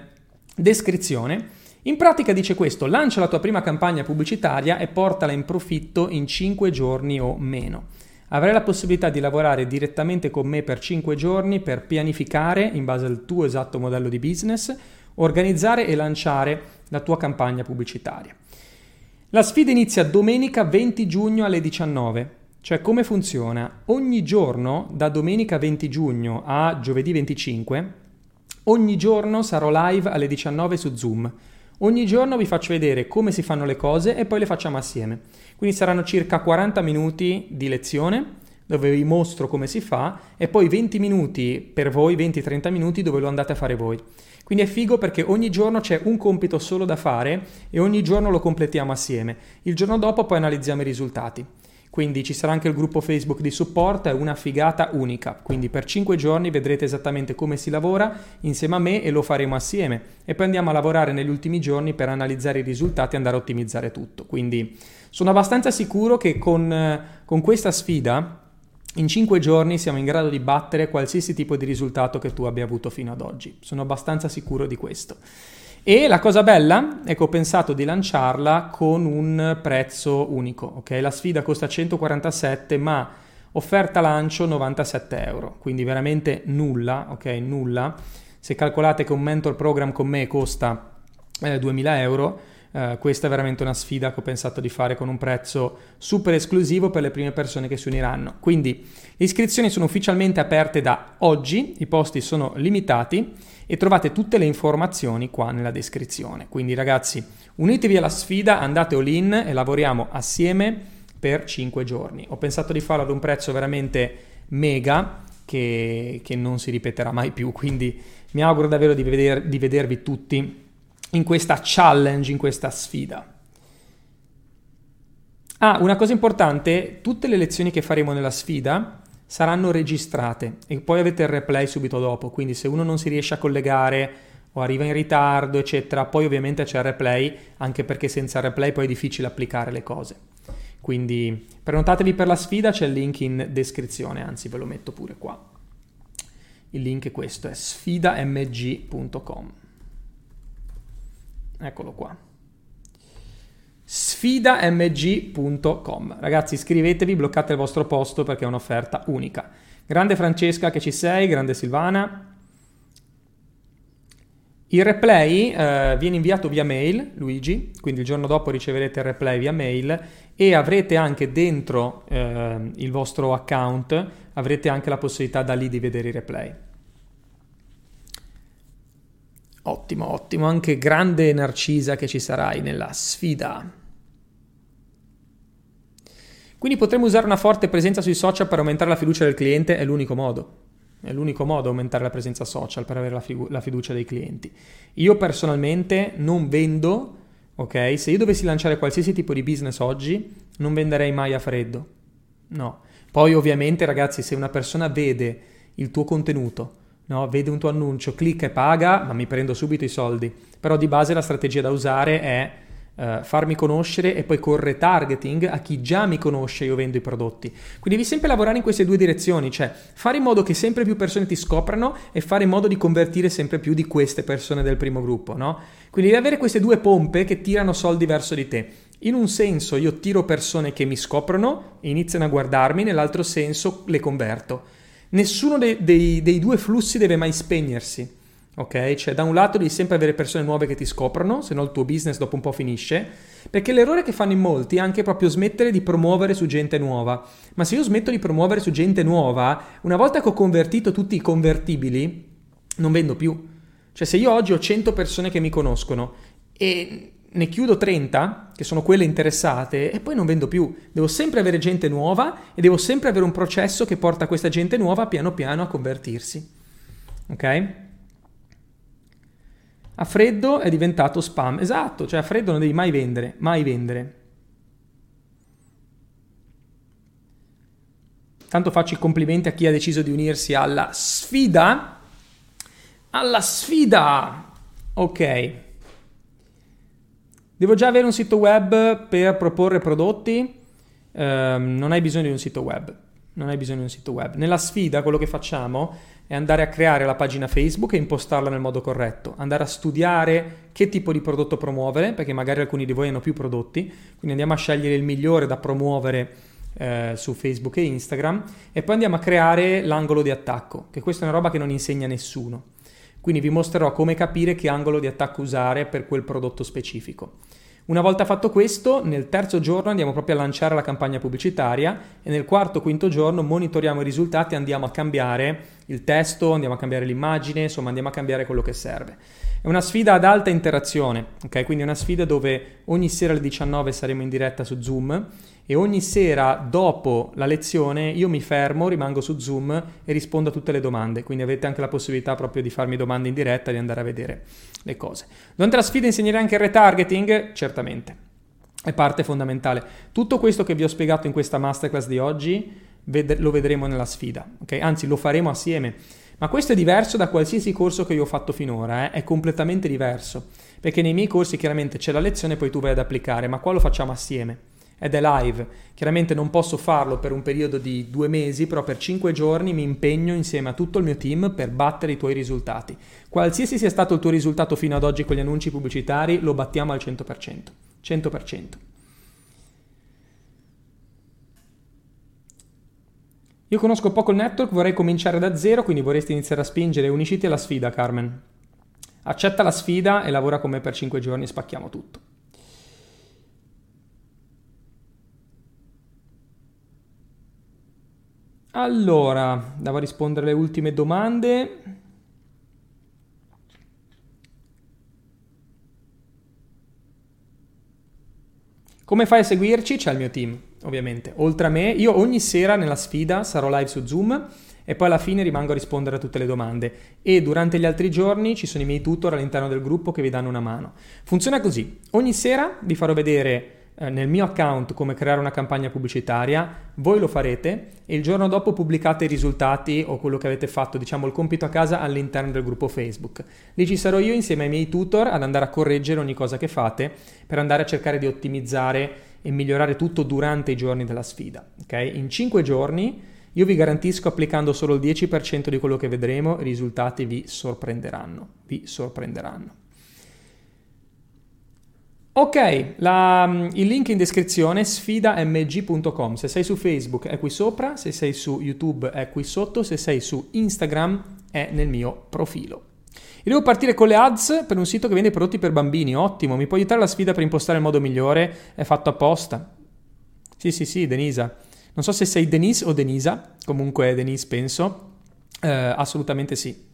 descrizione. In pratica dice questo, lancia la tua prima campagna pubblicitaria e portala in profitto in 5 giorni o meno. Avrai la possibilità di lavorare direttamente con me per 5 giorni per pianificare, in base al tuo esatto modello di business, organizzare e lanciare la tua campagna pubblicitaria. La sfida inizia domenica 20 giugno alle 19. Cioè come funziona? Ogni giorno, da domenica 20 giugno a giovedì 25, ogni giorno sarò live alle 19 su Zoom. Ogni giorno vi faccio vedere come si fanno le cose e poi le facciamo assieme. Quindi saranno circa 40 minuti di lezione dove vi mostro come si fa e poi 20 minuti per voi, 20-30 minuti dove lo andate a fare voi. Quindi è figo perché ogni giorno c'è un compito solo da fare e ogni giorno lo completiamo assieme. Il giorno dopo poi analizziamo i risultati. Quindi ci sarà anche il gruppo Facebook di supporto, è una figata unica. Quindi per 5 giorni vedrete esattamente come si lavora insieme a me e lo faremo assieme. E poi andiamo a lavorare negli ultimi giorni per analizzare i risultati e andare a ottimizzare tutto. Quindi sono abbastanza sicuro che con, con questa sfida in 5 giorni siamo in grado di battere qualsiasi tipo di risultato che tu abbia avuto fino ad oggi. Sono abbastanza sicuro di questo. E la cosa bella è che ho pensato di lanciarla con un prezzo unico. Okay? La sfida costa 147, ma offerta lancio 97 euro, quindi veramente nulla, ok? Nulla. Se calcolate che un mentor program con me costa eh, 2000 euro, Uh, questa è veramente una sfida che ho pensato di fare con un prezzo super esclusivo per le prime persone che si uniranno. Quindi le iscrizioni sono ufficialmente aperte da oggi, i posti sono limitati e trovate tutte le informazioni qua nella descrizione. Quindi ragazzi, unitevi alla sfida, andate all in e lavoriamo assieme per 5 giorni. Ho pensato di farlo ad un prezzo veramente mega che, che non si ripeterà mai più, quindi mi auguro davvero di, veder, di vedervi tutti in questa challenge, in questa sfida. Ah, una cosa importante, tutte le lezioni che faremo nella sfida saranno registrate e poi avete il replay subito dopo, quindi se uno non si riesce a collegare o arriva in ritardo, eccetera, poi ovviamente c'è il replay, anche perché senza replay poi è difficile applicare le cose. Quindi prenotatevi per la sfida, c'è il link in descrizione, anzi ve lo metto pure qua. Il link è questo, è sfidamg.com. Eccolo qua. sfidamg.com. Ragazzi, iscrivetevi, bloccate il vostro posto perché è un'offerta unica. Grande Francesca che ci sei, grande Silvana. Il replay eh, viene inviato via mail, Luigi, quindi il giorno dopo riceverete il replay via mail e avrete anche dentro eh, il vostro account, avrete anche la possibilità da lì di vedere i replay. Ottimo, ottimo, anche grande Narcisa che ci sarai nella sfida. Quindi potremmo usare una forte presenza sui social per aumentare la fiducia del cliente, è l'unico modo. È l'unico modo aumentare la presenza social per avere la, figu- la fiducia dei clienti. Io personalmente non vendo, ok? Se io dovessi lanciare qualsiasi tipo di business oggi, non venderei mai a freddo. No. Poi ovviamente ragazzi, se una persona vede il tuo contenuto, no? vede un tuo annuncio, clicca e paga, ma mi prendo subito i soldi. Però di base la strategia da usare è uh, farmi conoscere e poi con retargeting a chi già mi conosce io vendo i prodotti. Quindi devi sempre lavorare in queste due direzioni, cioè fare in modo che sempre più persone ti scoprano e fare in modo di convertire sempre più di queste persone del primo gruppo, no? Quindi devi avere queste due pompe che tirano soldi verso di te. In un senso io tiro persone che mi scoprono iniziano a guardarmi, nell'altro senso le converto. Nessuno dei, dei, dei due flussi deve mai spegnersi ok? Cioè da un lato devi sempre avere persone nuove che ti scoprono, se no il tuo business dopo un po' finisce, perché l'errore che fanno in molti è anche proprio smettere di promuovere su gente nuova. Ma se io smetto di promuovere su gente nuova, una volta che ho convertito tutti i convertibili, non vendo più. Cioè se io oggi ho 100 persone che mi conoscono e ne chiudo 30, che sono quelle interessate, e poi non vendo più. Devo sempre avere gente nuova e devo sempre avere un processo che porta questa gente nuova piano piano a convertirsi. Ok? A freddo è diventato spam. Esatto, cioè a freddo non devi mai vendere, mai vendere. Tanto faccio i complimenti a chi ha deciso di unirsi alla sfida. Alla sfida! Ok. Devo già avere un sito web per proporre prodotti? Uh, non hai bisogno di un sito web. Non hai bisogno di un sito web. Nella sfida quello che facciamo è andare a creare la pagina Facebook e impostarla nel modo corretto, andare a studiare che tipo di prodotto promuovere, perché magari alcuni di voi hanno più prodotti, quindi andiamo a scegliere il migliore da promuovere eh, su Facebook e Instagram e poi andiamo a creare l'angolo di attacco, che questa è una roba che non insegna nessuno. Quindi vi mostrerò come capire che angolo di attacco usare per quel prodotto specifico. Una volta fatto questo, nel terzo giorno andiamo proprio a lanciare la campagna pubblicitaria e nel quarto quinto giorno monitoriamo i risultati andiamo a cambiare il testo, andiamo a cambiare l'immagine, insomma andiamo a cambiare quello che serve. È una sfida ad alta interazione, ok? Quindi è una sfida dove ogni sera alle 19 saremo in diretta su Zoom e ogni sera dopo la lezione io mi fermo, rimango su Zoom e rispondo a tutte le domande, quindi avete anche la possibilità proprio di farmi domande in diretta di andare a vedere le cose. Durante la sfida insegnerei anche il retargeting? Certamente, è parte fondamentale. Tutto questo che vi ho spiegato in questa masterclass di oggi lo vedremo nella sfida, ok? Anzi lo faremo assieme. Ma questo è diverso da qualsiasi corso che io ho fatto finora, eh? è completamente diverso, perché nei miei corsi chiaramente c'è la lezione e poi tu vai ad applicare, ma qua lo facciamo assieme ed è live. Chiaramente non posso farlo per un periodo di due mesi, però per cinque giorni mi impegno insieme a tutto il mio team per battere i tuoi risultati. Qualsiasi sia stato il tuo risultato fino ad oggi con gli annunci pubblicitari, lo battiamo al 100%. 100%. Io conosco poco il network, vorrei cominciare da zero, quindi vorresti iniziare a spingere. Unisciti alla sfida, Carmen. Accetta la sfida e lavora con me per 5 giorni e spacchiamo tutto. Allora, devo rispondere alle ultime domande. Come fai a seguirci? C'è il mio team, ovviamente. Oltre a me, io ogni sera nella sfida sarò live su Zoom e poi alla fine rimango a rispondere a tutte le domande. E durante gli altri giorni ci sono i miei tutor all'interno del gruppo che vi danno una mano. Funziona così. Ogni sera vi farò vedere eh, nel mio account come creare una campagna pubblicitaria, voi lo farete e il giorno dopo pubblicate i risultati o quello che avete fatto, diciamo il compito a casa all'interno del gruppo Facebook. Lì ci sarò io insieme ai miei tutor ad andare a correggere ogni cosa che fate per andare a cercare di ottimizzare e migliorare tutto durante i giorni della sfida. Okay? In 5 giorni io vi garantisco applicando solo il 10% di quello che vedremo, i risultati vi sorprenderanno, vi sorprenderanno. Ok, la, il link in descrizione sfidamg.com. Se sei su Facebook è qui sopra, se sei su YouTube è qui sotto, se sei su Instagram è nel mio profilo. Io devo partire con le ads per un sito che vende prodotti per bambini. Ottimo, mi può aiutare la sfida per impostare il modo migliore? È fatto apposta. Sì, sì, sì, Denisa. Non so se sei Denise o Denisa, comunque Denise penso. Eh, assolutamente sì.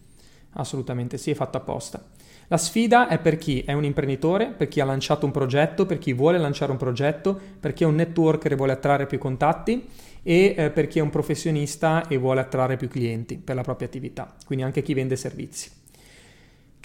Assolutamente sì, è fatto apposta. La sfida è per chi è un imprenditore, per chi ha lanciato un progetto, per chi vuole lanciare un progetto, per chi è un networker e vuole attrarre più contatti e eh, per chi è un professionista e vuole attrarre più clienti per la propria attività, quindi anche chi vende servizi.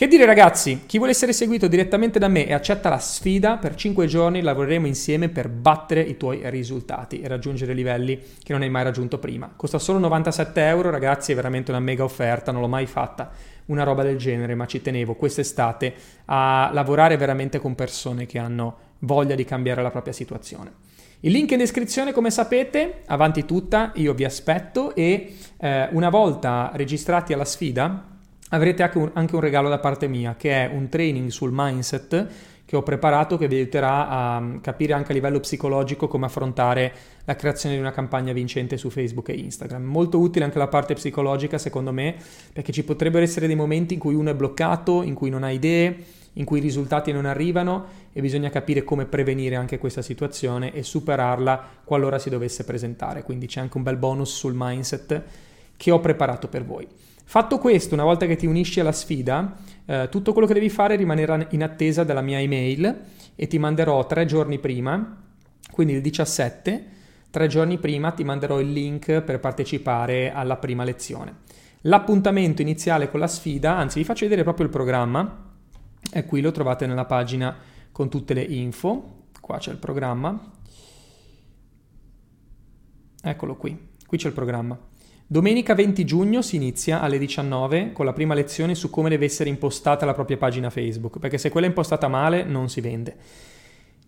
Che dire ragazzi, chi vuole essere seguito direttamente da me e accetta la sfida, per 5 giorni lavoreremo insieme per battere i tuoi risultati e raggiungere livelli che non hai mai raggiunto prima. Costa solo 97 euro ragazzi, è veramente una mega offerta, non l'ho mai fatta una roba del genere, ma ci tenevo quest'estate a lavorare veramente con persone che hanno voglia di cambiare la propria situazione. Il link in descrizione, come sapete, avanti tutta, io vi aspetto e eh, una volta registrati alla sfida avrete anche un, anche un regalo da parte mia, che è un training sul mindset che ho preparato che vi aiuterà a mm, capire anche a livello psicologico come affrontare la creazione di una campagna vincente su Facebook e Instagram. Molto utile anche la parte psicologica secondo me perché ci potrebbero essere dei momenti in cui uno è bloccato, in cui non ha idee, in cui i risultati non arrivano e bisogna capire come prevenire anche questa situazione e superarla qualora si dovesse presentare. Quindi c'è anche un bel bonus sul mindset che ho preparato per voi. Fatto questo, una volta che ti unisci alla sfida, eh, tutto quello che devi fare è rimanere in attesa della mia email e ti manderò tre giorni prima, quindi il 17, tre giorni prima ti manderò il link per partecipare alla prima lezione. L'appuntamento iniziale con la sfida, anzi vi faccio vedere proprio il programma, è qui, lo trovate nella pagina con tutte le info, qua c'è il programma, eccolo qui, qui c'è il programma. Domenica 20 giugno si inizia alle 19 con la prima lezione su come deve essere impostata la propria pagina Facebook, perché se quella è impostata male non si vende.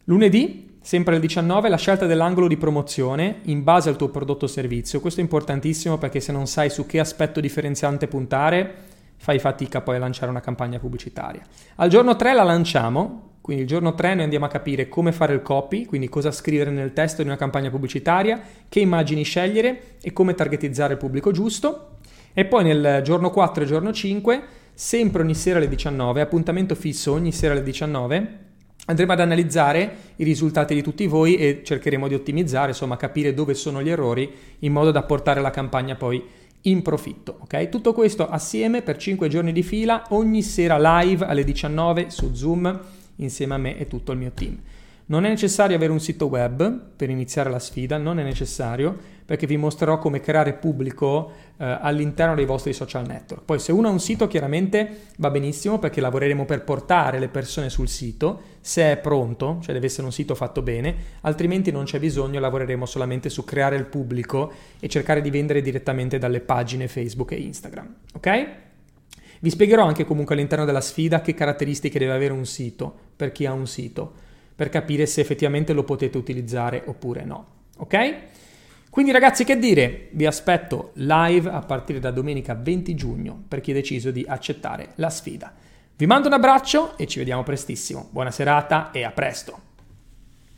Lunedì, sempre alle 19, la scelta dell'angolo di promozione in base al tuo prodotto o servizio. Questo è importantissimo perché se non sai su che aspetto differenziante puntare, fai fatica poi a lanciare una campagna pubblicitaria. Al giorno 3 la lanciamo, quindi il giorno 3 noi andiamo a capire come fare il copy, quindi cosa scrivere nel testo di una campagna pubblicitaria, che immagini scegliere e come targetizzare il pubblico giusto. E poi nel giorno 4 e giorno 5, sempre ogni sera alle 19, appuntamento fisso ogni sera alle 19, andremo ad analizzare i risultati di tutti voi e cercheremo di ottimizzare, insomma capire dove sono gli errori in modo da portare la campagna poi in profitto. Ok? Tutto questo assieme per 5 giorni di fila, ogni sera live alle 19 su Zoom insieme a me e tutto il mio team. Non è necessario avere un sito web per iniziare la sfida, non è necessario perché vi mostrerò come creare pubblico eh, all'interno dei vostri social network. Poi se uno ha un sito chiaramente va benissimo perché lavoreremo per portare le persone sul sito, se è pronto, cioè deve essere un sito fatto bene, altrimenti non c'è bisogno, lavoreremo solamente su creare il pubblico e cercare di vendere direttamente dalle pagine Facebook e Instagram. Ok? Vi spiegherò anche comunque all'interno della sfida che caratteristiche deve avere un sito per chi ha un sito, per capire se effettivamente lo potete utilizzare oppure no. Ok? Quindi ragazzi che dire, vi aspetto live a partire da domenica 20 giugno per chi ha deciso di accettare la sfida. Vi mando un abbraccio e ci vediamo prestissimo. Buona serata e a presto!